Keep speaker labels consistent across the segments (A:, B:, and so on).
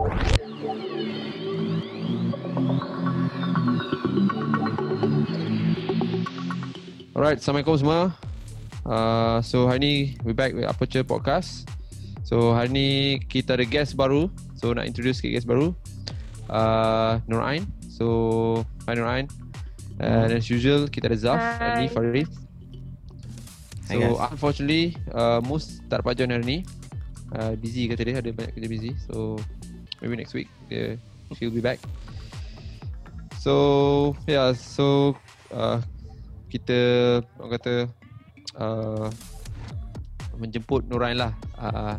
A: Alright, Assalamualaikum semua. Uh, so hari ni we back with Aperture Podcast. So hari ni kita ada guest baru. So nak introduce sikit guest baru. Uh, Nur Ain. So hi Nur Ain. And as usual kita ada Zaf,
B: Hi.
A: Annie, Farid. So unfortunately uh, Mus tak dapat join hari ni. Uh, busy kata dia ada banyak kerja busy. So maybe next week dia she'll be back. So yeah, so uh, kita orang kata uh, menjemput Nurain lah uh,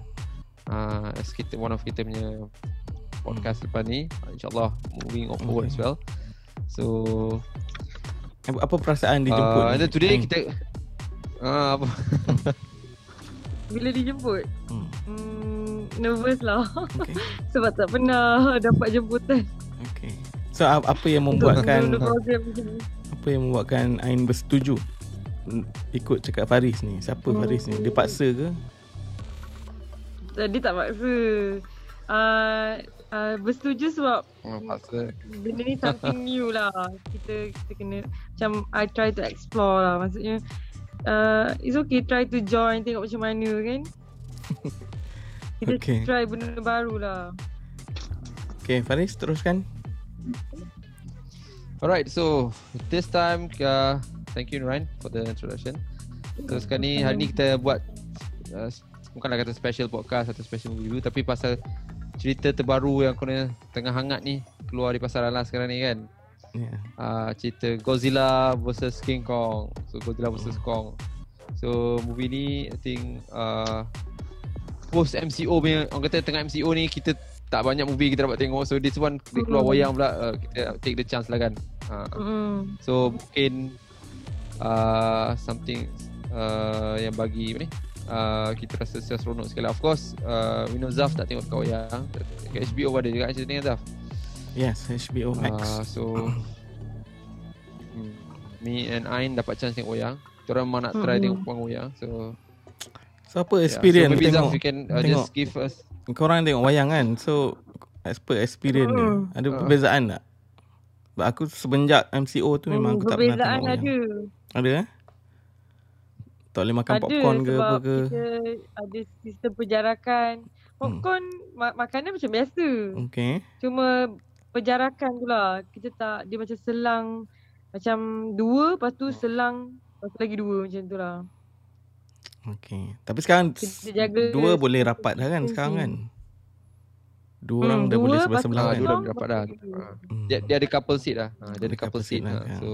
A: uh, as kita one of kita punya podcast lepas ni insyaallah moving on forward as well so
C: Apa, apa perasaan dijemput?
A: uh,
C: ni?
A: then today
C: Hmm.
A: kita uh, apa
B: Bila dijemput
C: Hmm.
B: hmm, Nervous lah
C: Okay.
B: Sebab tak pernah Dapat jemputan
C: okay. So apa yang membuatkan apa yang membuatkan Ain bersetuju ikut cakap Faris ni? Siapa
B: Hmm.
C: Faris ni? Dia paksa ke?
B: Dia tak paksa uh, uh, Bersetuju sebab
A: paksa
B: Benda ni something new lah Kita kita kena Macam I try to explore lah Maksudnya uh, It's okay try to join Tengok macam mana kan Kita
C: Okay.
B: try benda baru lah
C: Okay, Faris teruskan.
A: Alright, so this time uh, thank you Nurain for the introduction. So sekarang ni hari ni kita buat uh, bukanlah kata special podcast atau special movie review tapi pasal cerita terbaru yang kena tengah hangat ni keluar di pasaran lah sekarang ni kan.
C: Yeah.
A: Uh, cerita Godzilla versus King Kong. So Godzilla versus Kong. So movie ni I think uh, post MCO punya orang kata tengah MCO ni kita tak banyak movie kita dapat tengok so this one dia keluar
B: Hmm.
A: wayang pula uh, kita take the chance lah kan. Uh,
B: mm.
A: So mungkin uh, something uh, yang bagi ni uh, kita rasa seronok sekali. Of course, uh, we know Zaf tak tengok kau yang kat HBO ada juga cerita dengan Zaf.
C: Yes, HBO Max.
A: Uh, so hmm, me and Ain dapat chance tengok wayang. Kita orang memang nak try
B: Mm-mm.
A: tengok wayang wayang. So
C: so apa
A: yeah.
C: experience
A: so maybe
C: tengok?
A: Zaf you can uh,
C: tengok.
A: just give us
C: Korang tengok wayang kan So As per experience dia
B: Hmm.
C: Ada
A: Ah.
C: perbezaan tak? Sebab aku semenjak MCO tu memang aku tak pernah
B: Perbezaan
C: tengok wayang
B: ada
C: Ada eh? Tak boleh makan
B: ada
C: popcorn ke apa ke
B: kita ada sistem penjarakan. Popcorn ma- makanan macam biasa.
C: Okay
B: Cuma penjarakan tu lah. Kita tak dia macam selang macam dua lepas tu selang lepas tu lagi dua macam tu lah.
C: Okay Tapi sekarang
B: Kita jaga
C: Dua boleh rapat dah kan sekarang kan Dua orang dah
B: dua,
C: boleh sebelah-sebelah
A: Ah,
C: kan
A: dua dah
B: Long,
A: dapat dah.
B: lepas tu dua.
A: Ah.
C: Hmm.
A: dia, dia ada couple seat lah. Uh, dia
C: Ada
A: ada couple
C: couple
A: seat.
C: seat lah,
A: lah.
C: kan.
A: So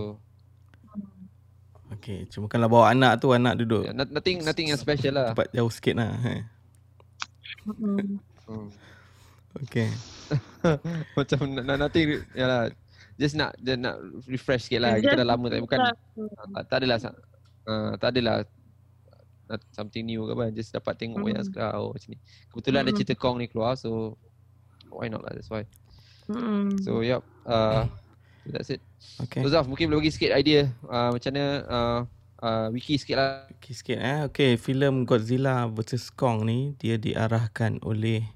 C: Okay Cuma kalau bawa anak tu Anak duduk
A: yeah, not- nothing nothing yang special lah.
C: Tempat jauh sikit lah eh.
B: Mm.
A: Hmm.
C: Okay
A: Macam nothing yalah just nak dia nak refresh sikit lah.
B: Just
A: Kita dah lama tak bukan
B: Hmm.
A: tak adalah uh, tak adalah something new ke apa just dapat tengok yang sekarang oh macam ni. Kebetulan ada
B: Hmm.
A: cerita Kong ni keluar so why not lah that's why.
B: Mm.
A: So yep uh, so that's it.
C: Okay
A: So Zaf mungkin boleh bagi sikit idea uh, macam mana uh, uh, wiki sikit lah.
C: Okay sikit eh Okay filem Godzilla vs Kong ni Dia diarahkan oleh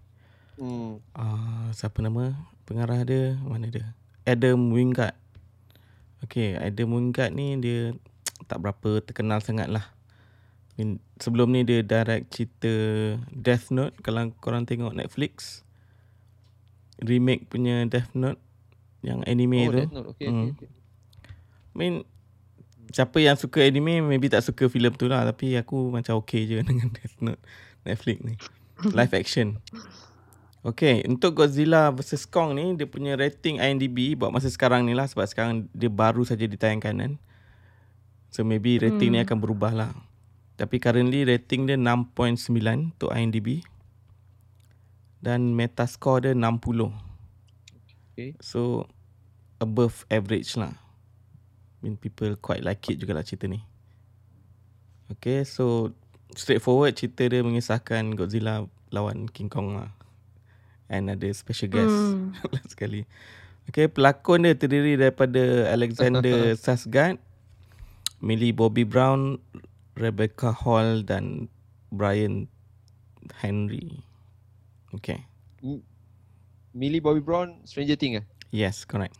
A: Hmm.
C: uh, Siapa nama Pengarah dia Mana dia Adam Wingard Okay Adam Wingard ni Dia Tak berapa terkenal sangat lah Sebelum ni dia direct cerita Death Note Kalau korang tengok Netflix Remake punya Death Note Yang anime
A: oh,
C: tu
A: Death Note. Okay,
C: Hmm.
A: okay, okay.
C: I mean Siapa yang suka anime Maybe tak suka filem tu lah Tapi aku macam okay je Dengan Death Note Netflix ni Live action Okay Untuk Godzilla vs Kong ni Dia punya rating IMDb Buat masa sekarang ni lah Sebab sekarang Dia baru saja ditayangkan kan So maybe rating ni
B: Hmm.
C: akan berubah lah Tapi currently rating dia 6.9 Untuk IMDb Dan Metascore dia 60
A: Okay.
C: So Above average lah. I mean people quite like it jugalah cerita ni. Okay so Straightforward cerita dia mengisahkan Godzilla lawan King Kong lah. And ada special guest
B: Hmm.
C: Last sekali. Okay pelakon dia terdiri daripada Alexander Skarsgård Millie Bobby Brown Rebecca Hall dan Brian Henry Okay
A: Millie Bobby Brown Stranger Things eh?
C: Yes, correct.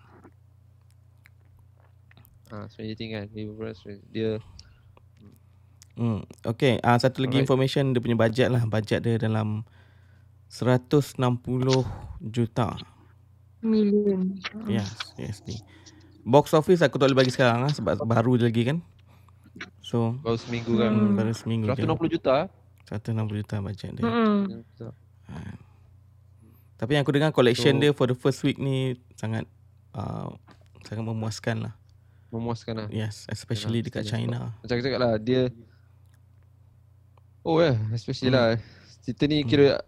A: Ah, Stranger Things kan. Millie Bobby Brown Stranger, dia
C: Hmm. Okay, uh, satu lagi
A: Alright.
C: information dia punya budget lah. Budget dia dalam 160 juta.
B: Million.
C: Yes, USD. Box office aku tak boleh bagi sekarang lah sebab baru je lagi kan. So,
A: baru seminggu kan.
C: hmm. baru seminggu je.
A: 160 juta.
C: 160 juta budget dia.
B: Hmm.
C: Tapi yang aku dengar collection
A: So-
C: dia for the first week ni sangat uh, sangat memuaskan lah.
A: Memuaskan lah.
C: Yes, especially
A: Yalah,
C: dekat China.
A: Macam aku cakap lah, dia Oh yeah, especially
C: Hmm.
A: lah Cerita ni kira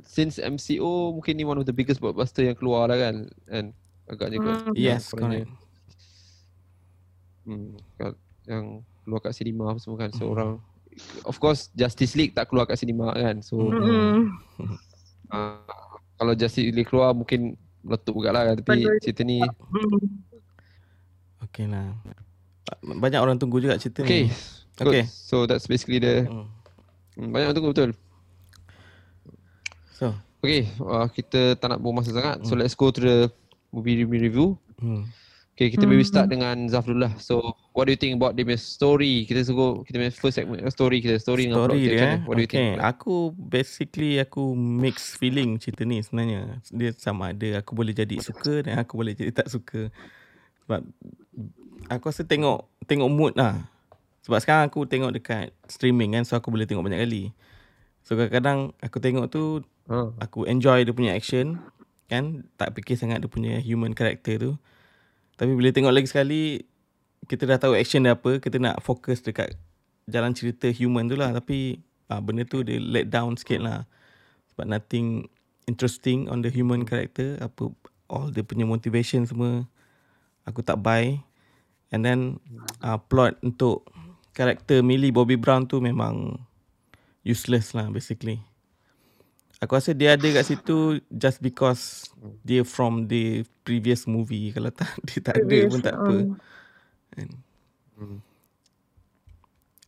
A: Since MCO Mungkin ni one of the biggest blockbuster yang keluar lah kan And agaknya kot
B: Hmm.
C: Yes,
A: kononnya.
C: correct.
A: hmm, kat- Yang keluar kat cinema apa semua kan So
C: Hmm.
A: orang Of course Justice League tak keluar kat cinema kan So
B: Hmm.
A: uh, Kalau Justice League keluar Mungkin meletup juga lah kan Tapi
B: Betul.
A: cerita ni
B: Hmm.
C: Okay lah. Banyak orang tunggu juga cerita
A: Okay
C: ni.
A: good.
C: Okay.
A: So that's basically the
C: hmm,
A: Banyak orang tunggu betul
C: So,
A: Okay, uh, kita tak nak buang masa sangat. So
C: Hmm.
A: let's go to the movie review review.
C: hmm.
A: Okay, kita maybe
B: Hmm.
A: start dengan Zaf dulu lah. So, what do you think about the story? Kita suruh kita punya first segment uh, story kita, story, dengan plot
C: story dia
A: macam
C: eh.
A: mana? What do you
C: Okay,
A: think?
C: aku basically aku mix feeling cerita ni sebenarnya. Dia sama ada aku boleh jadi suka dan aku boleh jadi tak suka. Sebab aku rasa tengok tengok mood lah. Sebab sekarang aku tengok dekat streaming kan so aku boleh tengok banyak kali. So kadang-kadang aku tengok tu
A: Ha.
C: aku enjoy dia punya action kan tak fikir sangat dia punya human character tu tapi bila tengok lagi sekali kita dah tahu action dia apa kita nak fokus dekat jalan cerita human tu lah. Tapi ah, benda tu dia let down sikit lah. Sebab nothing interesting on the human character apa all dia punya motivation semua aku tak buy. And then uh, plot untuk karakter Millie Bobby Brown tu memang useless lah basically Aku rasa dia ada kat situ just because dia from the previous movie. Kalau tak, dia tak ada
B: Previous,
C: pun tak apa.
B: um.
C: Kan?
A: Hmm.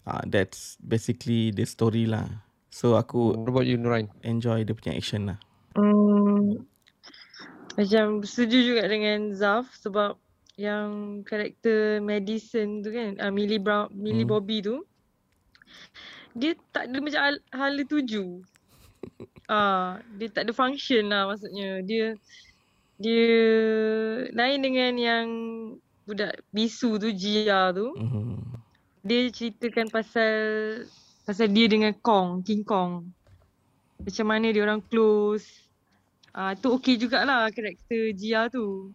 C: Ah, that's basically the story lah. So aku
A: What about you Nurain?
C: enjoy dia punya action lah.
B: Hmm, macam setuju juga dengan Zaf sebab yang karakter Madison tu kan, uh, Millie Brown, Millie
C: Hmm.
B: Bobby tu, dia tak ada macam hal, hala tuju. Ah, dia tak ada function lah maksudnya. Dia dia lain dengan yang budak bisu tu Jia tu.
C: Mm-hmm.
B: Dia ceritakan pasal pasal dia dengan Kong, King Kong. Macam mana dia orang close. Ah tu okey jugalah karakter Jia tu.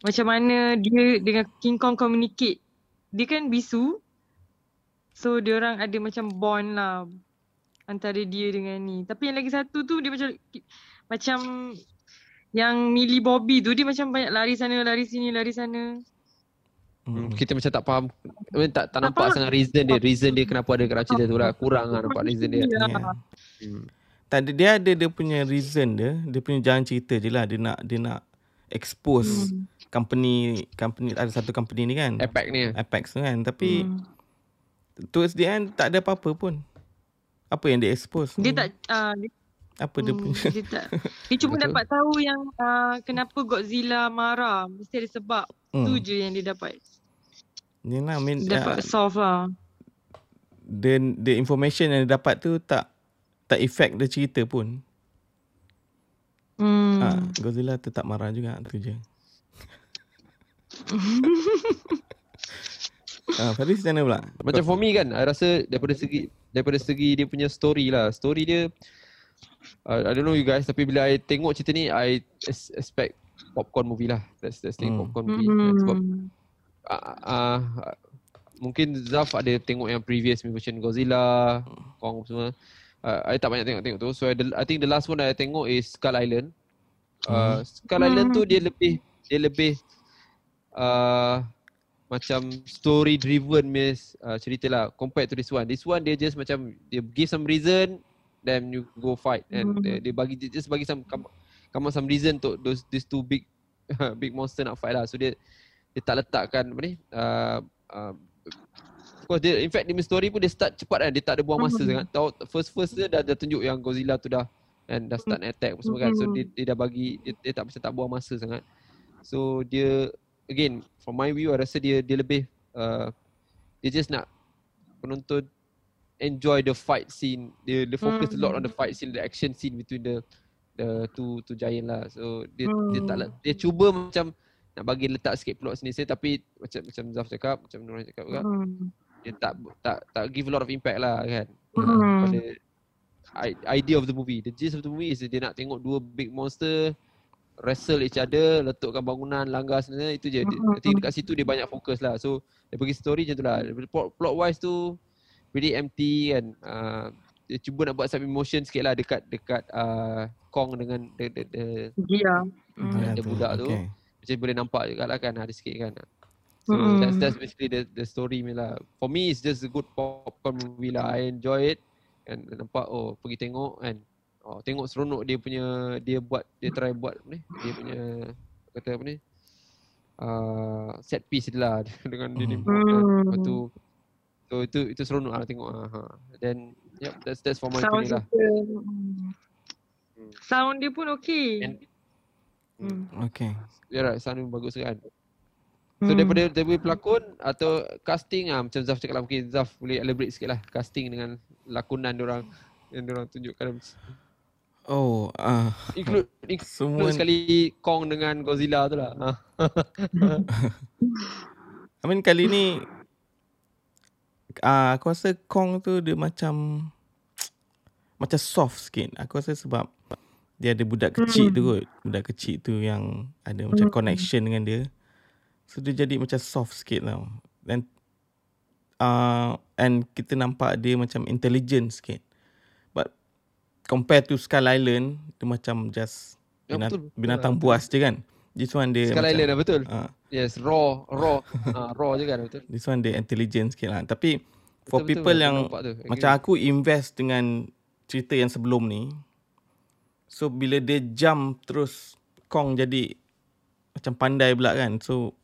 B: Macam mana dia dengan King Kong communicate. Dia kan bisu. So dia orang ada macam bond lah antara dia dengan ni. Tapi yang lagi satu tu dia macam macam yang Millie Bobby tu dia macam banyak lari sana, lari sini, lari sana.
A: Hmm. Kita macam tak faham I mean, tak, tak
B: Tak
A: nampak
B: faham.
A: sangat reason dia Reason dia kenapa ada dalam cerita tu lah Kurang lah nampak reason dia
B: Ya.
C: Yeah.
A: hmm.
C: Tak ada dia ada dia punya reason dia, dia punya jalan cerita je lah dia nak dia nak expose
B: Hmm.
C: company company ada satu company ni kan.
A: Apex ni
C: Apex tu kan tapi
B: Hmm.
C: towards the end tak ada apa-apa pun. Apa yang dia expose?
B: Dia tak dia,
C: apa dia
B: hmm,
C: punya
B: dia tak dia cuma dapat tahu yang ah, kenapa Godzilla marah. Mesti ada sebab. Tu
C: hmm.
B: je yang dia dapat.
C: Ni lah I mean
B: Dia dapat
C: uh,
B: solve lah.
C: the the information yang dia dapat tu tak tak effect dia cerita pun.
B: Hmm.
C: Ah, Godzilla tu tak marah juga tu je. ah, Faris macam mana pula?
A: Macam for me kan I rasa daripada segi Daripada segi dia punya story lah Story dia uh, I don't know you guys Tapi bila I tengok cerita ni I expect Popcorn movie lah That's, that's the
C: Hmm.
A: popcorn movie kan? Sebab
B: Hmm.
A: uh, uh, Mungkin Zaf ada tengok yang previous version Godzilla Kong semua uh, I tak banyak tengok-tengok tu So I, I think the last one I tengok is Skull Island uh, Skull Island tu dia lebih Dia lebih uh, macam story driven miss uh, cerita lah compared to this one. This one dia just macam dia give some reason then you go fight and
B: Hmm.
A: dia, dia bagi dia just bagi some come, come up some reason untuk those these two big big monster nak fight lah. So dia dia tak letakkan apa ni uh, uh, of course dia in fact dia story pun dia start cepat kan dia tak ada buang masa
B: Hmm.
A: sangat. Tahu first first dia dah, dah tunjuk yang Godzilla tu dah and dah start nak attack semua kan. So dia, dia dah bagi dia, dia tak macam tak buang masa sangat. So dia again from my view I rasa dia dia lebih uh, dia just nak penonton enjoy the fight scene. Dia dia focus a lot on the fight scene, the action scene between the the two two giant lah. So dia dia tak lah- dia cuba macam nak bagi letak sikit plot sini saya tapi macam macam Zaf cakap, macam Nurul cakap juga,
B: Hmm.
A: dia tak tak tak give a lot of impact lah kan.
B: Hmm.
A: Pada idea of the movie. The gist of the movie is dia nak tengok dua big monster wrestle each other, letukkan bangunan, langgar sana itu je. Nanti dekat situ dia banyak fokus lah. So dia bagi story macam tu lah. Plot, plot wise tu really empty kan. Uh, dia cuba nak buat some emotion sikit lah dekat dekat uh, Kong dengan the, the, the,
B: Gia.
A: Hmm.
B: Hmm.
A: Ada budak tu.
C: Okay.
A: macam boleh nampak juga lah kan ada sikit kan. So
B: Mm-mm.
A: that's that's basically the the story ni lah. For me it's just a good popcorn movie lah. I enjoy it and nampak oh pergi tengok kan. Oh tengok seronok dia punya dia buat dia try buat ni dia punya kata apa ni uh, set piece dia lah dengan dia ni
C: Hmm.
A: buat kan.
B: Hmm.
A: Lepas tu so itu itu seronok lah tengok ah. Ha. Then yep that's that's for my
B: Sound
A: lah.
B: dia, hmm. Sound dia pun okey.
A: And
B: Hmm.
C: Okay.
A: ya right, sound dia bagus kan. So
B: Hmm.
A: daripada daripada pelakon atau casting ah macam Zaf cakap lah mungkin Zaf boleh elaborate sikit lah casting dengan lakonan orang yang orang tunjukkan
C: Oh, ah
A: include include
C: semua
A: sekali Kong dengan Godzilla tu lah. Ha.
C: I mean kali ni ah aku rasa Kong tu dia macam macam soft sikit. Aku rasa sebab dia ada budak kecil tu kot. Budak kecil tu yang ada macam connection dengan dia. So dia jadi macam soft sikit tau. Dan uh, and kita nampak dia macam intelligent sikit. But compared to Skull Island, dia macam just
A: Ya,
C: binat,
A: betul.
C: binatang
A: Ah,
C: buas je kan. This one dia
A: Skull
C: macam,
A: Island lah betul.
C: ah,
A: Yes, raw, raw. ha, raw je kan betul.
C: This one dia intelligent sikit lah. Tapi for
A: Betul, betul,
C: people
A: aku
C: yang
A: tu.
C: macam aku invest dengan cerita yang sebelum ni. So bila dia jump terus Kong jadi macam pandai pula kan. So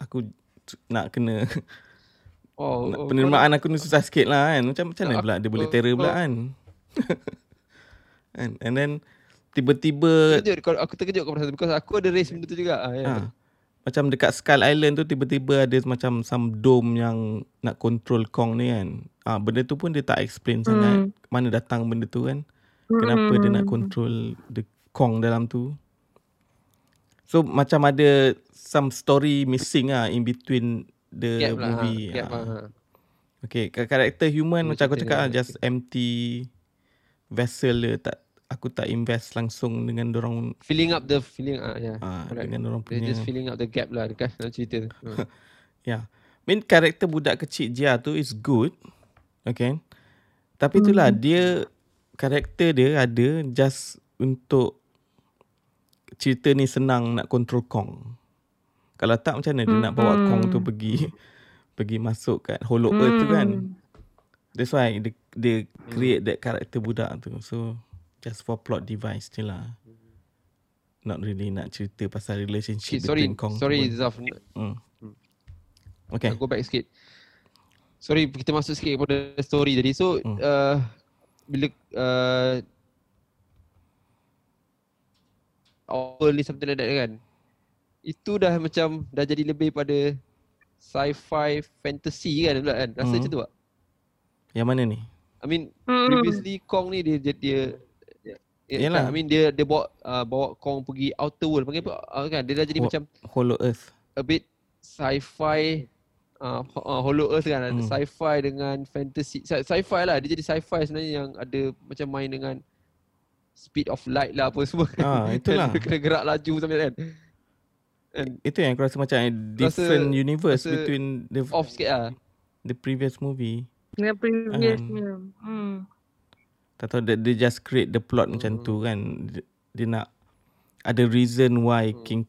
C: aku nak kena
A: Oh,
C: nak
A: oh,
C: penerimaan aku ni susah sikit lah kan. Macam macam mana pula dia boleh
A: oh,
C: terror pula
A: oh.
C: kan. and, and then tiba-tiba
A: terkejut, kau- aku terkejut kau pasal because aku ada race benda tu juga. Ha, ya.
C: ha, macam dekat Skull Island tu tiba-tiba ada macam some dome yang nak control Kong ni kan. Ah benda tu pun dia tak explain sangat mana datang benda tu kan. Kenapa dia nak control the Kong dalam tu. So macam ada some story missing ah in between the
A: Gap lah.
C: movie.
A: Ha, gap,
C: ah.
A: ha.
C: Okay, ka- karakter human macam aku cakap lah, just empty vessel dia. Tak, aku tak invest langsung dengan dorang
A: Filling up the feeling ah ya.
C: ah,
A: correct.
C: dengan
A: They're
C: punya.
A: just filling up the gap lah dekat dalam cerita tu. Ha.
C: Yeah. Main karakter budak kecil Jia tu is good. Okay. Tapi itulah dia karakter dia ada just untuk cerita ni senang nak control Kong. Kalau tak macam mana dia nak bawa Kong tu pergi pergi masuk kat Hollow Earth tu kan. That's why dia, dia create that karakter budak tu. So just for plot device je lah. Not really nak cerita pasal relationship
A: Sikit, sorry,
C: between Kong.
A: sorry
C: pun.
A: Zaf.
C: Hmm. Okay.
A: Nak go back sikit. Sorry, kita masuk sikit kepada story tadi. So,
C: Hmm.
A: uh, bila uh, awal ni something like that kan. Itu dah macam dah jadi lebih pada sci-fi fantasy kan pula kan. Rasa
C: Hmm.
A: macam tu tak?
C: Yang mana ni?
A: I mean
B: Hmm.
A: previously Kong ni dia dia, dia dia-
C: Yalah.
A: I mean dia dia bawa uh, bawa Kong pergi outer world panggil apa uh, kan dia dah jadi
C: Ho-
A: macam
C: Hollow Earth.
A: a bit sci-fi uh, uh, Hollow Earth kan ada
C: Hmm.
A: sci-fi dengan fantasy sci- sci-fi lah dia jadi sci-fi sebenarnya yang ada macam main dengan speed of light lah apa semua
C: Ah, itulah.
A: Dia kena gerak laju sampai kan and
C: Itu yang aku rasa macam different universe
A: rasa
C: between the
A: off sikit lah
C: the previous movie.
B: Dengan previousnya. Hmm.
C: Tak tahu dia, dia just create the plot macam tu kan. Dia, dia nak ada reason why King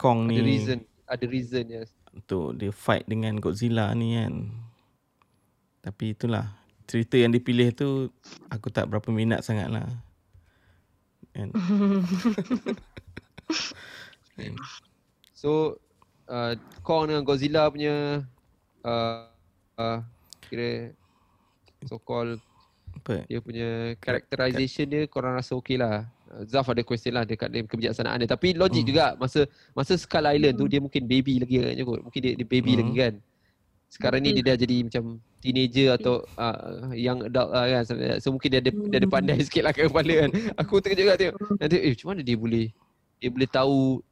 C: Kong ni
A: ada reason ada reason yes
C: untuk dia fight dengan Godzilla ni kan. Tapi itulah cerita yang dipilih tu aku tak berapa minat sangat lah. Kan?
A: So uh, Kong dengan Godzilla punya uh, uh, kira so called
C: Apa?
A: Dia punya characterization dia korang rasa okey lah. Zaf ada question lah dekat dia kebijaksanaan dia. Tapi logik
C: Hmm.
A: juga masa masa Skull Island tu dia mungkin baby lagi kan kot. Mungkin dia, dia baby
C: Hmm.
A: lagi kan. Sekarang ni dia dah jadi macam teenager atau uh, young adult lah kan. So, mungkin dia ada, dia ada pandai sikit lah kat kepala kan. Aku terkejut juga tengok. Nanti eh macam mana dia boleh dia boleh tahu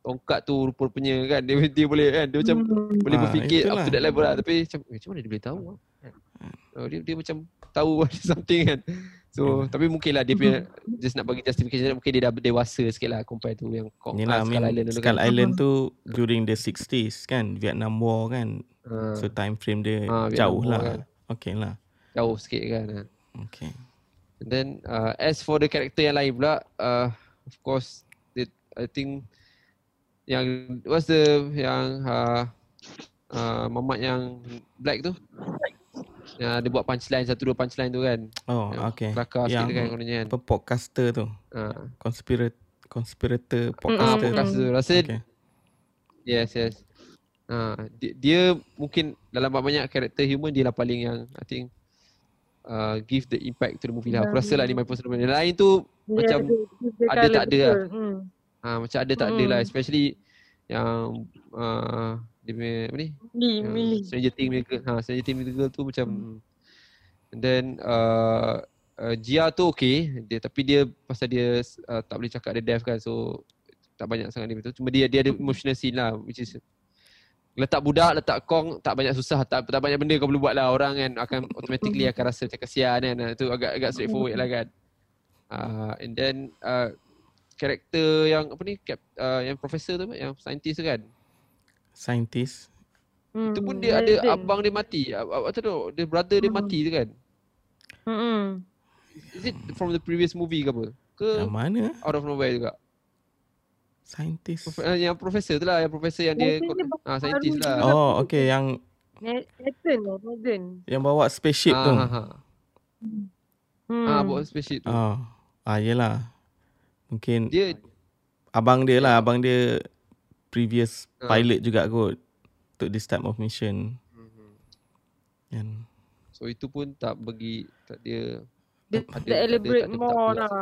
A: tongkat tu rupa-rupanya kan. Dia, dia boleh kan. Dia macam
B: Hmm.
A: boleh
C: Ah,
A: berfikir up
C: itulah.
A: to that level lah tapi macam eh, macam mana dia boleh tahu kan? Oh, dia dia macam tahu ada something kan. So
C: Hmm.
A: tapi mungkin lah dia punya just nak bagi justification mungkin dia dah dewasa sikit lah compare tu yang Kong,
C: Yelah,
A: ah,
C: I
A: Skull
C: mean,
A: Island dulu
C: Skull
A: kan.
C: Island tu during the 60s kan, Vietnam War kan.
A: Ah,
C: So time frame dia
A: Vietnam
C: jauh
A: War
C: lah.
A: kan.
C: Okay lah.
A: jauh sikit kan.
C: Okay.
A: And then uh, as for the character yang lain pula uh, of course the, I think yang what's the yang uh, uh, mamat yang black tu yang dia buat punchline satu dua punchline tu kan
C: Oh,
A: yang
C: okay.
A: kelakar sikit
C: Yang
A: kan kononnya kan
C: apa podcaster tu?
A: uh,
C: Conspirator conspirator
A: ah,
C: podcaster.
A: podcast tu rasa
C: Okay.
A: yes yes uh, dia, dia mungkin dalam banyak karakter human dia lah paling yang I think uh, give the impact to the movie lah aku rasa lah ni my personal opinion lain tu
B: Dia
A: macam
B: dia
A: ada
B: colour
A: tak ada lah.
B: Hmm.
A: Ah macam ada tak ada
B: Mm.
A: lah especially yang uh, dia punya apa ni?
B: Milih.
A: Stranger Things punya girl, ha Stranger Things punya girl tu macam and then uh, uh, Gia tu okay. Dia tapi dia pasal dia uh, tak boleh cakap dia deaf kan so tak banyak sangat dia betul cuma dia dia ada emotional scene lah which is letak budak letak kong tak banyak susah. Tak tak banyak benda kau boleh buat lah. Orang kan akan automatically akan rasa macam kasihan kan. Ah, tu agak agak straightforward lah kan. Uh, and then uh, karakter yang apa ni? Cap, uh, yang profesor tu yang scientist tu kan
C: Scientist.
B: Hmm.
A: itu pun dia ada abang dia mati apa tu dia brother dia
B: Hmm.
A: mati tu kan
B: Hmm.
A: is it from the previous movie ke apa ke
C: Yang mana?
A: out of nowhere juga
C: Scientist.
A: Prof, uh, yang profesor tu lah yang profesor yang dia
B: Profesor dia
A: ah scientist
B: baru
A: lah.
C: Oh, okay. Yang
B: Nathan lah, Nathan.
C: yang bawa spaceship
A: ah,
C: tu.
A: ha, ha.
B: Hmm.
A: ah bawa spaceship tu
C: Oh. Ah, yelah. Mungkin
A: dia
C: abang dia lah. Abang dia previous
A: Ah.
C: pilot juga kot. Untuk this type of mission.
A: Mhm.
C: Kan.
A: so itu pun tak bagi tak dia
B: Dia tak elaborate
A: tak
B: more
A: puas
B: lah.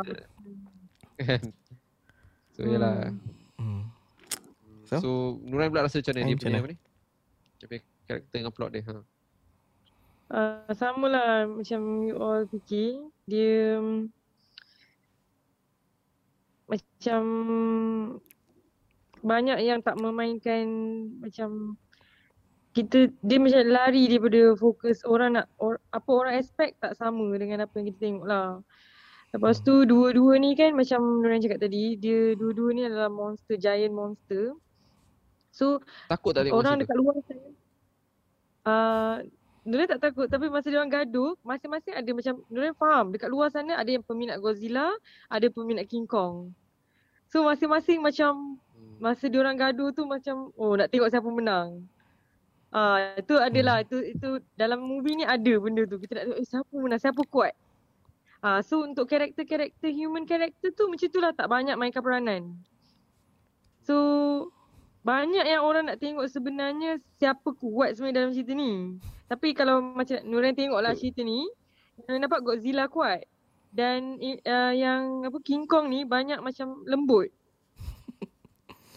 A: kan so yalah
C: Hmm.
A: so,
C: So?
A: so Nurain pula rasa macam mana
C: Ain
A: dia
C: macam
A: punya apa ni dia punya karakter dengan plot dia ha
B: Uh, sama lah macam you all fikir. Dia mm, macam banyak yang tak memainkan macam kita dia macam lari daripada fokus orang nak or, apa orang expect tak sama dengan apa yang kita tengok lah. Lepas tu dua-dua ni kan macam Nurhan cakap tadi, dia dua-dua ni adalah monster, giant monster. So
A: takut tak tengok
B: orang
A: masa tu
B: dekat luar sana uh, Nurul tak takut tapi masa dia orang gaduh masing-masing ada macam Nurul faham dekat luar sana ada yang peminat Godzilla ada peminat King Kong so masing-masing macam
A: Hmm.
B: Masa dia orang gaduh tu macam oh nak tengok siapa menang. Ah uh, itu adalah itu itu dalam movie ni ada benda tu. Kita nak tengok eh, siapa menang? Siapa kuat? Ah uh, so untuk karakter-karakter human karakter tu macam itulah tak banyak mainkan peranan. So banyak yang orang nak tengok sebenarnya siapa kuat sebenarnya dalam cerita ni. Tapi kalau macam Nuran tengoklah cerita ni, Nuran nampak Godzilla kuat. Dan uh, yang apa King Kong ni banyak macam lembut.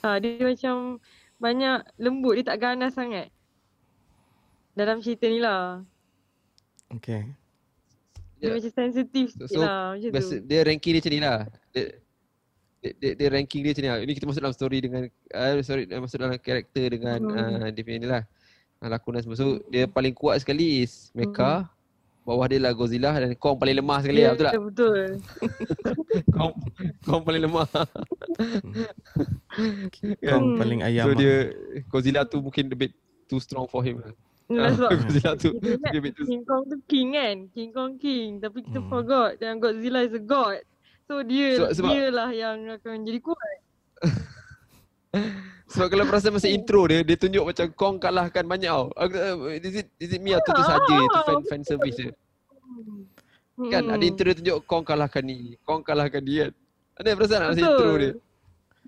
B: Ha, dia macam banyak lembut, dia tak ganas sangat. Dalam cerita ni lah.
C: Okay.
B: Dia
A: Ya.
B: macam sensitif
A: So-
B: sikit
A: so,
B: lah macam
A: Biasa,
B: tu.
A: dia ranking dia macam ni lah. Dia, dia, dia, dia ranking dia macam ni lah. Ini kita masuk dalam story dengan, uh, sorry, masuk dalam karakter dengan
B: Hmm.
A: uh, dia punya ni lah. Uh, lakonan semua. So, dia paling kuat sekali is Mecha. Bawah dia lah Godzilla dan Kong paling lemah sekali lah. Betul tak?
B: Ya, betul.
A: Kong, Kong paling lemah.
C: Kong
B: Hmm.
C: paling ayam.
A: so,
C: lah.
A: dia Godzilla tu mungkin a bit too strong for him lah.
B: Itulah sebab
A: Godzilla tu dia a bit too
B: King Kong tu king kan King Kong king Tapi kita
C: Hmm.
B: forgot Yang Godzilla is a god So dia
A: So- sebab-
B: dia lah yang akan jadi kuat
A: Sebab kalau perasan masa intro dia Dia tunjuk macam Kong kalahkan banyak tau. Is it, is it me atau tu saja Itu fan, fan service dia? Kan ada intro dia tunjuk Kong kalahkan ni Kong kalahkan dia kan. Ada perasan tak masa intro dia?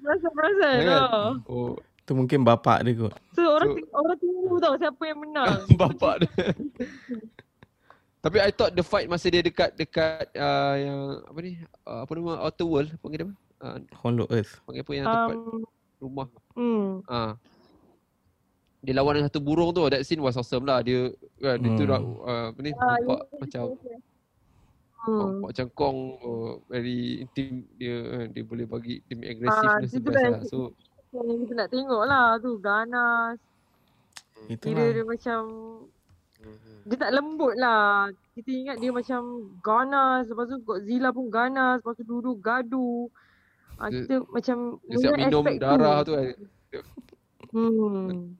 B: Perasan-perasan
A: Kan?
B: lah
A: Oh.
C: Tu mungkin bapak dia kot.
B: So orang
A: So-
B: orang tunggu tau siapa yang menang.
A: Bapak dia. Tapi I thought the fight masa dia dekat dekat uh, yang apa ni? Uh, apa nama? Outer World panggil dia apa? Uh,
C: Hollow Earth.
A: panggil apa yang tempat?
B: Um,
A: rumah.
B: hmm.
A: Ah. Dia lawan dengan satu burung tu. That scene was awesome lah. Dia kan dia tu
C: Hmm.
A: uh, apa ni?
B: Ah,
A: nampak
B: ya,
A: macam
B: Hmm.
A: nampak macam Kong uh, very intim dia uh, dia boleh bagi dia punya
B: Ah,
A: best
B: dah-
A: lah. So
B: Yang kita nak tengok lah tu ganas.
C: Itulah.
B: dia macam dia tak lembut lah. Kita ingat dia macam ganas. Lepas tu Godzilla pun ganas. Lepas tu duduk gaduh. Ah,
A: Dia-
B: kita macam
A: dia siap minum darah
B: tu.
A: tu kan.
B: Hmm.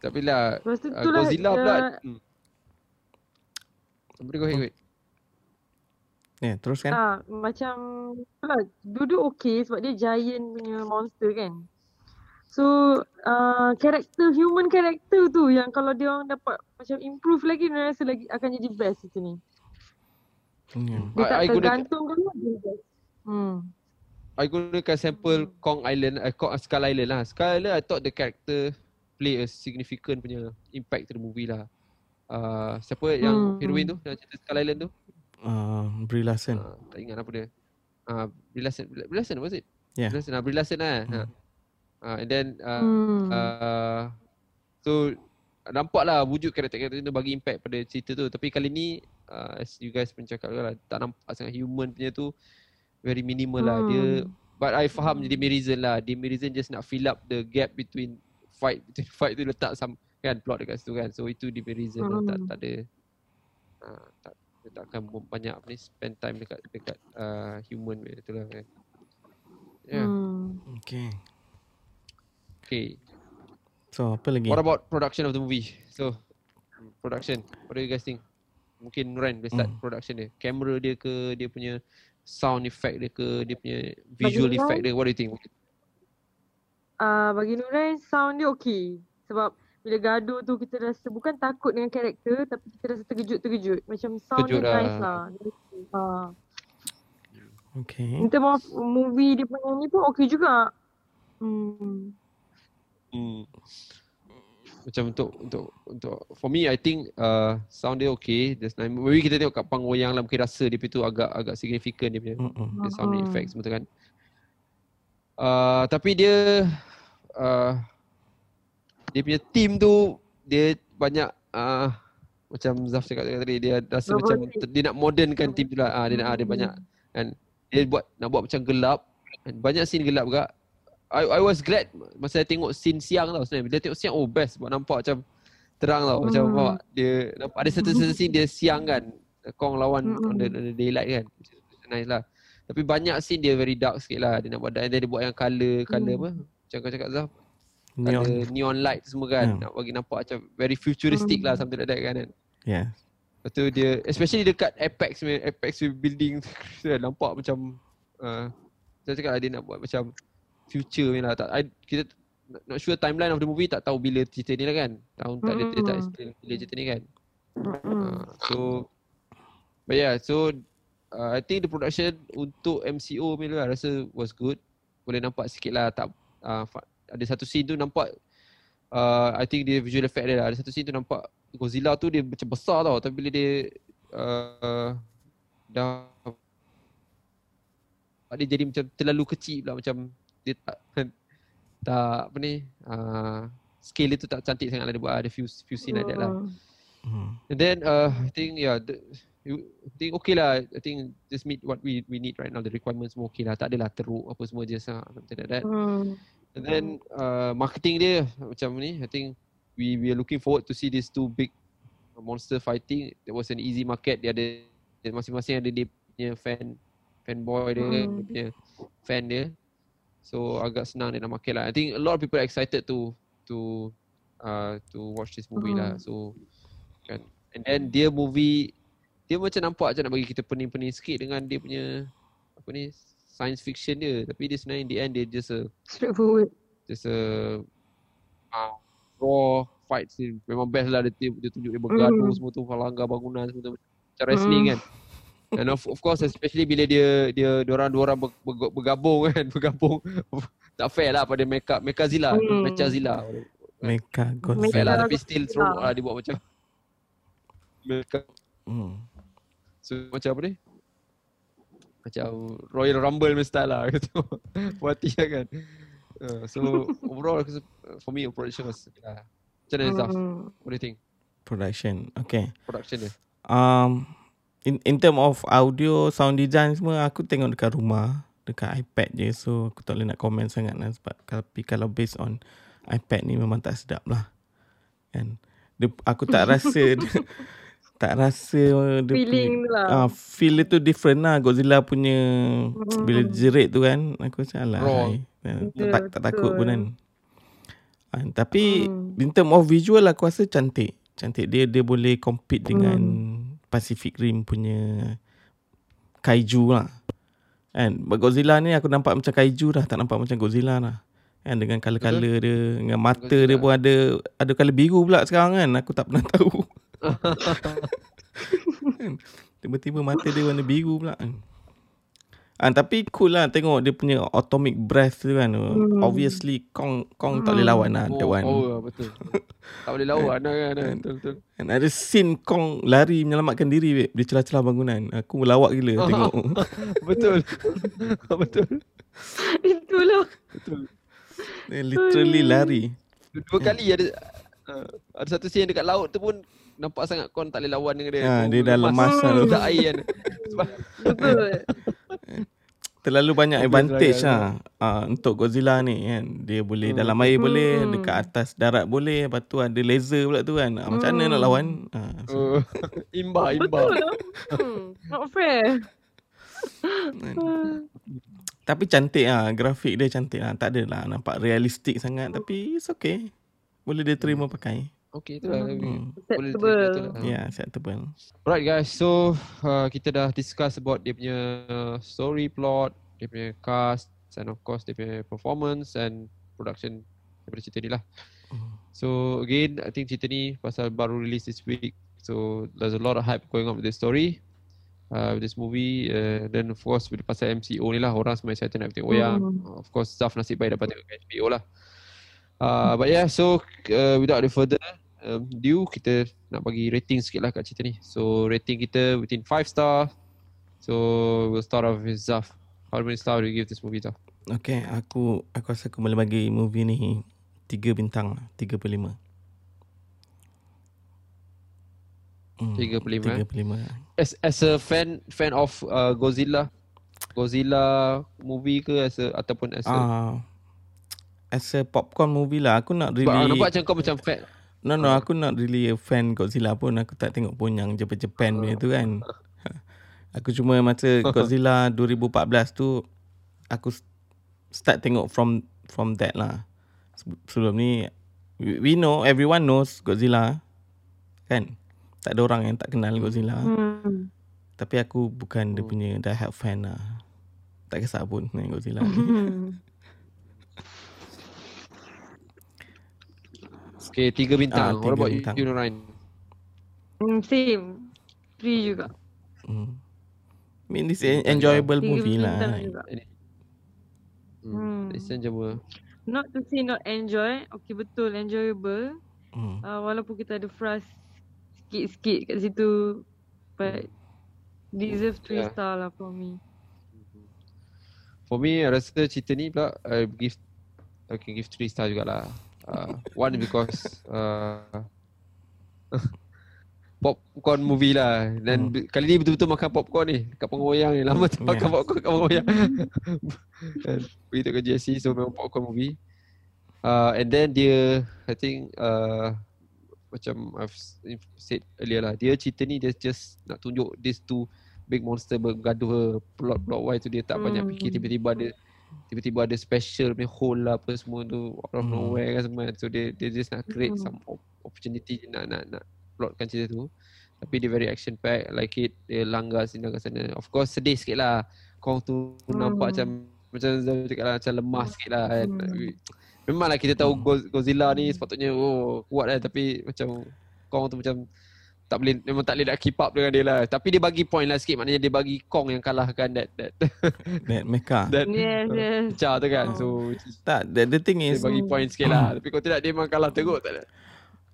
A: Tapi lah
B: Lepas tu
A: uh,
B: tu lah
A: Godzilla
B: uh,
A: pula hmm. Boleh go ahead, go ahead.
C: Ya, teruskan.
B: Ah, macam itulah duduk okey sebab dia giant punya monster kan. So, uh, karakter human karakter tu yang kalau dia orang dapat macam improve lagi, dia rasa lagi akan jadi best macam ni.
C: Ya.
B: Dia tak
A: I- I guna-
B: tergantung dulu best. Hmm.
A: I gunakan sampel Kong Island, uh, Kong, Skull Island lah. Skull Island I thought the character play a significant punya impact to the movie lah. Uh, siapa yang
B: Hmm.
A: heroine tu yang cerita Skull Island tu?
C: Uh, Brie Larson.
A: Uh, tak ingat apa dia. Uh, Brie Larson, Brie Larson was it?
C: Yeah.
A: Brie Larson, uh, Brie Larson lah.
C: Hmm.
A: Uh, and then uh,
B: hmm.
A: uh, so nampak lah wujud karakter-karakter tu bagi impact pada cerita tu. Tapi kali ni uh, as you guys pun cakap lah, tak nampak sangat human punya tu very minimal lah. Dia
B: Hmm.
A: But I faham Demi Reason lah Demi Reason just nak fill up the gap between fight between fight tu letak some kan plot dekat situ kan. So itu Demi Reason lah. tak
B: Hmm.
A: tak ada uh, tak dia tak akan mem- banyak ni spend time dekat dekat uh, human tu lah kan. Yeah.
B: Hmm.
C: Okay.
A: Okay.
C: So, apa lagi?
A: What about production of the movie? So production. What do you guys think? Mungkin Nuran dia start
C: Hmm.
A: production dia. Kamera dia ke dia punya sound effect dia ke dia punya visual
B: Bagi
A: effect
B: Nuran-
A: dia. What do you think?
B: Uh, bagi Nuran sound dia okey. Sebab bila gaduh tu kita rasa bukan takut dengan karakter tapi kita rasa terkejut-terkejut. Macam sound
A: Terkejut
B: dia
A: lah.
B: nice lah. Uh,
C: Okay.
B: in term of movie dia punya ni pun okey juga. Hmm.
A: Hmm. Macam untuk untuk untuk for me I think uh, sound dia okay. There's nine. Maybe kita tengok kat pang wayang lah mungkin rasa dia tu agak agak significant dia punya
C: Mm-mm.
A: dia sound
B: Mm-mm.
A: effects semua tu kan. Uh, tapi dia uh, dia punya team tu dia banyak uh, macam Zaf cakap tadi dia rasa
B: Robotic.
A: macam dia nak modernkan team tu lah. Ah dia nak ah, dia banyak kan dia buat nak buat macam gelap banyak scene gelap juga. I I was glad masa saya tengok scene siang tau sebenarnya. Bila tengok siang oh best sebab nampak macam terang tau macam
B: Hmm.
A: nampak dia nampak ada certain scene dia siang kan. Kong lawan
B: Hmm.
A: on the, on the daylight kan. Nice lah. Tapi banyak scene dia very dark sikit lah. Dia nak buat dan dia buat yang colour colour
B: Hmm.
A: apa? Macam kau cakap Zaf.
C: Neon.
A: Neon light semua kan.
C: Hmm.
A: Nak bagi nampak macam very futuristic
B: Hmm.
A: lah something like that kan. kan.
C: Yeah.
A: Lepas tu dia especially dekat Apex Apex building dia nampak macam uh, saya cakap lah dia nak buat macam future punya lah. Tak, I, kita not, sure timeline of the movie tak tahu bila cerita ni lah kan. Tahun tak dia, dia tak
B: Hmm.
A: explain bila cerita ni kan. Uh, so but yeah so uh, I think the production untuk MCO punya lah rasa was good. Boleh nampak sikit lah tak uh, ada satu scene tu nampak uh, I think dia visual effect dia lah. Ada satu scene tu nampak Godzilla tu dia macam besar tau tapi bila dia uh, dah dia jadi macam terlalu kecil pula macam dia tak tak apa ni uh, scale dia tu tak cantik sangat lah dia buat ada few few scene like that lah.
B: Hmm.
A: And then uh, I think yeah, the, you, I think okay lah. I think just meet what we we need right now. The requirements semua okay lah. Tak adalah teruk apa semua je sah, something like that.
B: Hmm.
A: And then uh, marketing dia macam ni. I think we we are looking forward to see these two big monster fighting. It was an easy market. Dia ada masing-masing ada dia punya fan fanboy dia,
B: Hmm.
A: dia punya fan dia. So agak senang dia nak market lah. I think a lot of people are excited to to uh, to watch this movie lah.
B: Hmm.
A: So kan. And then dia movie dia macam nampak macam nak bagi kita pening-pening sikit dengan dia punya apa ni science fiction dia. Tapi dia sebenarnya in the end dia just a
B: Straightforward.
A: just a uh, raw fight scene. Memang best lah dia, dia, tunjuk dia bergaduh
B: Mm.
A: semua tu langgar bangunan semua tu macam wrestling kan. And of, of course especially bila dia dia dua orang ber, ber, bergabung kan, bergabung tak fair lah pada Mecha Mechazilla,
B: Mm.
A: Mechazilla.
C: Mecha
A: Fair
C: Godzilla.
A: lah
B: Mecha
A: tapi still seronok lah dia buat macam Mereka
C: Hmm.
A: So macam apa ni? Macam Royal Rumble punya style lah gitu. Puati lah kan. Uh, so overall for me production was uh, macam mana Zaf?
B: Hmm.
A: What do you think?
C: Production. Okay.
A: Production dia.
C: Um, in in term of audio, sound design semua, aku tengok dekat rumah, dekat iPad je. So, aku tak boleh nak komen sangat lah. Sebab tapi kalau based on iPad ni memang tak sedap lah. Kan? Dia, aku tak rasa, dia, tak rasa dia
B: Feeling tu lah.
C: punya, ah, feel dia tu different lah. Godzilla punya, bila jerit tu kan, aku macam alah. Hai.
B: Betul,
C: tak, tak takut pun kan. Ah, tapi
B: Hmm.
C: in term of visual aku rasa cantik. Cantik dia dia boleh compete dengan Pacific Rim punya kaiju lah. Kan? But Godzilla ni aku nampak macam kaiju dah, tak nampak macam Godzilla lah. Kan dengan color-color dia, dengan mata
A: Godzilla.
C: dia pun ada ada color biru pula sekarang kan. Aku tak pernah tahu. Kan? Tiba-tiba mata dia warna biru pula kan. Ah, tapi cool lah tengok dia punya atomic breath tu kan.
B: Hmm.
C: Obviously Kong Kong tak boleh lawan lah that
A: oh,
C: one.
A: oh, betul. tak boleh lawan lah kan. Betul betul.
C: And ada scene Kong lari menyelamatkan diri babe. Dia celah-celah bangunan. Aku lawak gila tengok.
A: betul. betul.
B: Itulah.
A: Betul.
C: Dia literally lari.
A: Dua, kali ada uh, ada satu scene dekat laut tu pun nampak sangat kau tak boleh lawan dengan dia.
C: Ha, dia dah lemas lah tu.
A: Tak air kan.
B: Betul.
C: Terlalu banyak advantage
A: lah
C: uh, untuk Godzilla ni kan. Dia boleh
A: Hmm.
C: dalam air boleh,
B: Hmm.
C: dekat atas darat boleh. Lepas tu ada laser pula tu kan. Ah, macam mana
B: Hmm.
C: nak lawan? Ah, so,
A: uh, imba imba.
B: Betul lah. Hmm. Not fair.
C: Tapi cantik lah. Grafik dia cantik lah. Tak adalah nampak realistik sangat. Tapi it's okay. Boleh dia terima pakai.
A: Okay itulah.
C: Hmm.
A: Boleh
B: Acceptable.
A: terima tu lah.
C: Ya, yeah, acceptable.
A: Alright guys, so uh, kita dah discuss about dia punya story plot, dia punya cast and of course dia punya performance and production daripada cerita ni lah.
C: Hmm.
A: So again, I think cerita ni pasal baru release this week. So there's a lot of hype going on with this story. Uh, with this movie uh, then of course bila pasal MCO ni lah orang semua excited nak tengok wayang.
B: Hmm.
A: Of course Zaf nasib baik dapat tengok HBO lah. Uh, but yeah, so uh, without any further um, ado, kita nak bagi rating sikit lah kat cerita ni. So rating kita within 5 star. So we'll start off with Zaf. How many star do you give this movie Zaf?
C: Okay, aku aku rasa aku boleh bagi movie ni 3 bintang lah, 3 per 5. Hmm,
A: 3 per 5,
C: 3 per 5.
A: As as a fan fan of uh, Godzilla, Godzilla movie ke as a ataupun as a
C: Ah, as a popcorn movie lah, aku nak
A: ah,
C: really
A: nampak macam kau macam fan.
C: No no aku not really a fan Godzilla pun. Aku tak tengok pun yang Japan-Japan punya tu kan. Aku cuma masa Godzilla 2014 tu Aku start tengok from from that lah. Sebe- Sebelum ni we, know everyone knows Godzilla Kan? Tak ada orang yang tak kenal Godzilla.
B: Hmm.
C: Tapi aku bukan dia
A: Hmm.
C: punya die hard fan lah. Tak kisah pun dengan Godzilla. Ni
A: Okay, 3 bintang.
C: Ah,
A: What
C: tiga
A: about
C: bintang.
A: you, Nurain?
B: Hmm, Same. Three juga.
C: hmm. I mean this
A: Hmm,
C: enjoyable
B: Tiga
C: movie lah
B: bintang juga.
A: Hmm.
B: Hmm.
A: Je apa.
B: Not to say not enjoy. Okay, betul. Enjoyable.
C: hmm.
B: Uh, walaupun kita ada frust sikit-sikit kat situ. But deserve three
A: Yeah.
B: star lah for me.
A: For me, I rasa cerita ni pula I give I can give 3 star jugalah. Uh, one because uh, popcorn movie lah. Dan
C: Hmm.
A: kali ni betul-betul makan popcorn ni kat pengoyang ni. Lama tak
C: Yeah.
A: makan popcorn kat pengoyang. And Pergi ke JC so memang popcorn movie. Uh, and then dia I think uh, macam I've s- said earlier lah dia cerita ni dia just nak tunjuk these two big monster bergaduh plot plot wise tu dia tak banyak
B: Hmm.
A: fikir tiba-tiba ada tiba-tiba ada special punya hole lah apa semua tu out of
C: Hmm.
A: nowhere kan semua so dia dia just nak create
B: Hmm.
A: some op- opportunity nak nak nak plotkan cerita tu tapi dia very action pack like it dia langgar sini langgar sana of course sedih sikit lah Kong tu
B: Hmm.
A: nampak macam macam Zul cakap lah macam lemah sikit lah kan
B: Hmm.
A: Memanglah kita tahu
C: Hmm.
A: Godzilla ni sepatutnya oh kuat lah tapi macam Kong tu macam tak boleh memang tak boleh nak keep up dengan dia lah. Tapi dia bagi point lah sikit maknanya dia bagi Kong yang kalahkan that that
C: That mecha.
A: that
B: Yes, yes.
A: pecah tu kan.
B: Oh.
A: So
C: Tak, the, the thing
A: dia
C: is
A: bagi point sikit lah. Tapi kalau tidak dia memang kalah teruk tak ada.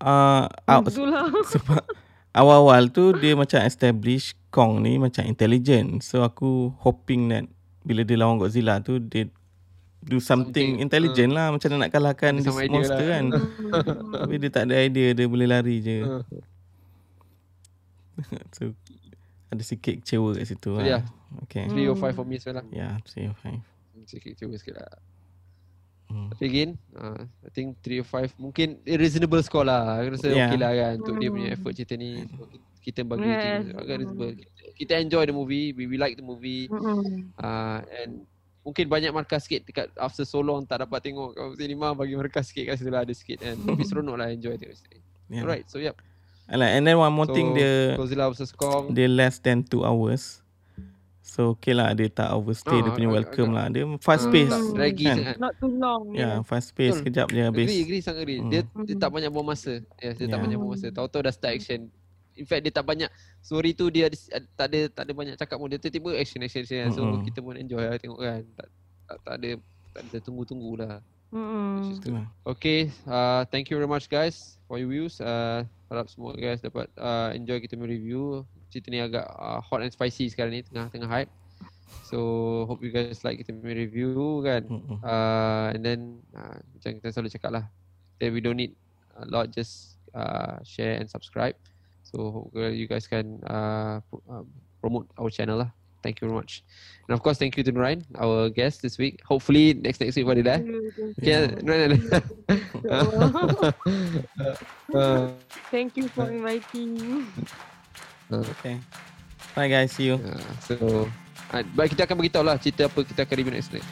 C: uh, out,
B: Itulah.
C: sebab awal-awal tu dia macam establish Kong ni macam intelligent. So aku hoping that bila dia lawan Godzilla tu dia do something,
A: Something,
C: intelligent lah macam dia nak kalahkan this monster
A: lah.
C: kan. Tapi dia tak ada idea dia boleh lari je.
A: Uh,
C: so ada sikit kecewa kat situ
A: So,
C: lah.
A: yeah.
C: Okay.
A: Three or five for me as well lah.
C: Yeah, 3 or 5.
A: Sikit kecewa sikit lah.
C: Hmm.
A: Tapi again, uh, I think 3 or 5 mungkin a reasonable score lah. Aku rasa
C: Yeah.
A: okay lah kan untuk dia punya
B: Hmm.
A: effort cerita ni. So, ki- kita bagi
B: Yes.
A: yes. agak reasonable. Kita, kita enjoy the movie, we, we like the movie.
B: Mm-mm.
A: Uh, and mungkin banyak markah sikit dekat after so long tak dapat tengok kat cinema bagi markah sikit kat situ lah ada sikit kan. Tapi seronok lah enjoy tengok situ.
C: Yeah.
A: Alright, so yep.
C: Alah, and then one more
A: so,
C: thing dia
A: Godzilla vs Kong.
C: dia less than 2 hours. So okay lah dia tak overstay
A: Ah,
C: dia punya welcome
A: agak-
C: lah. Dia fast
B: Hmm.
C: pace.
A: tak draggy
C: kan?
A: sangat.
B: Not too long.
C: Ya, yeah,
B: Yeah.
C: fast pace
A: Betul.
C: sekejap je habis.
A: Agree, agree, sangat agree.
C: Hmm.
A: Dia, dia
B: Hmm.
A: tak banyak buang masa. Yes, dia tak
C: Yeah.
A: banyak buang masa. Tahu-tahu dah start action. In fact dia tak banyak story tu dia ada, tak ada tak ada banyak cakap pun dia tiba-tiba action action action. So
C: Mm-mm.
A: kita pun enjoy lah tengok kan. Tak tak, tak ada tak ada tunggu-tunggu lah.
C: Lah.
A: Okay, uh, thank you very much guys for your views. Uh, harap semua guys dapat uh, enjoy kita punya review. Cerita ni agak uh, hot and spicy sekarang ni tengah tengah hype. So hope you guys like kita punya review kan. Uh, and then uh, macam kita selalu cakap lah that we don't need a lot just uh, share and subscribe so uh, you guys can uh, uh, promote our channel lah thank you very much and of course thank you to Nurain our guest this week hopefully next next week Fadilah
C: Yeah.
A: okay Nurain uh,
B: Thank you for inviting. Me.
C: Okay. Bye guys, see you.
A: uh, so uh, baik kita akan beritahu lah cerita apa kita akan review next week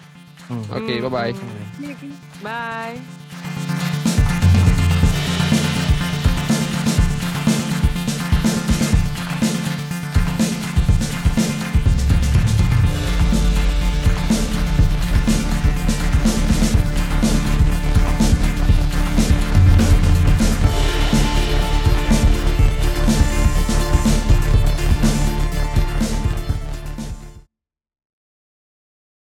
C: Hmm.
A: okay bye bye
B: Mm. Bye.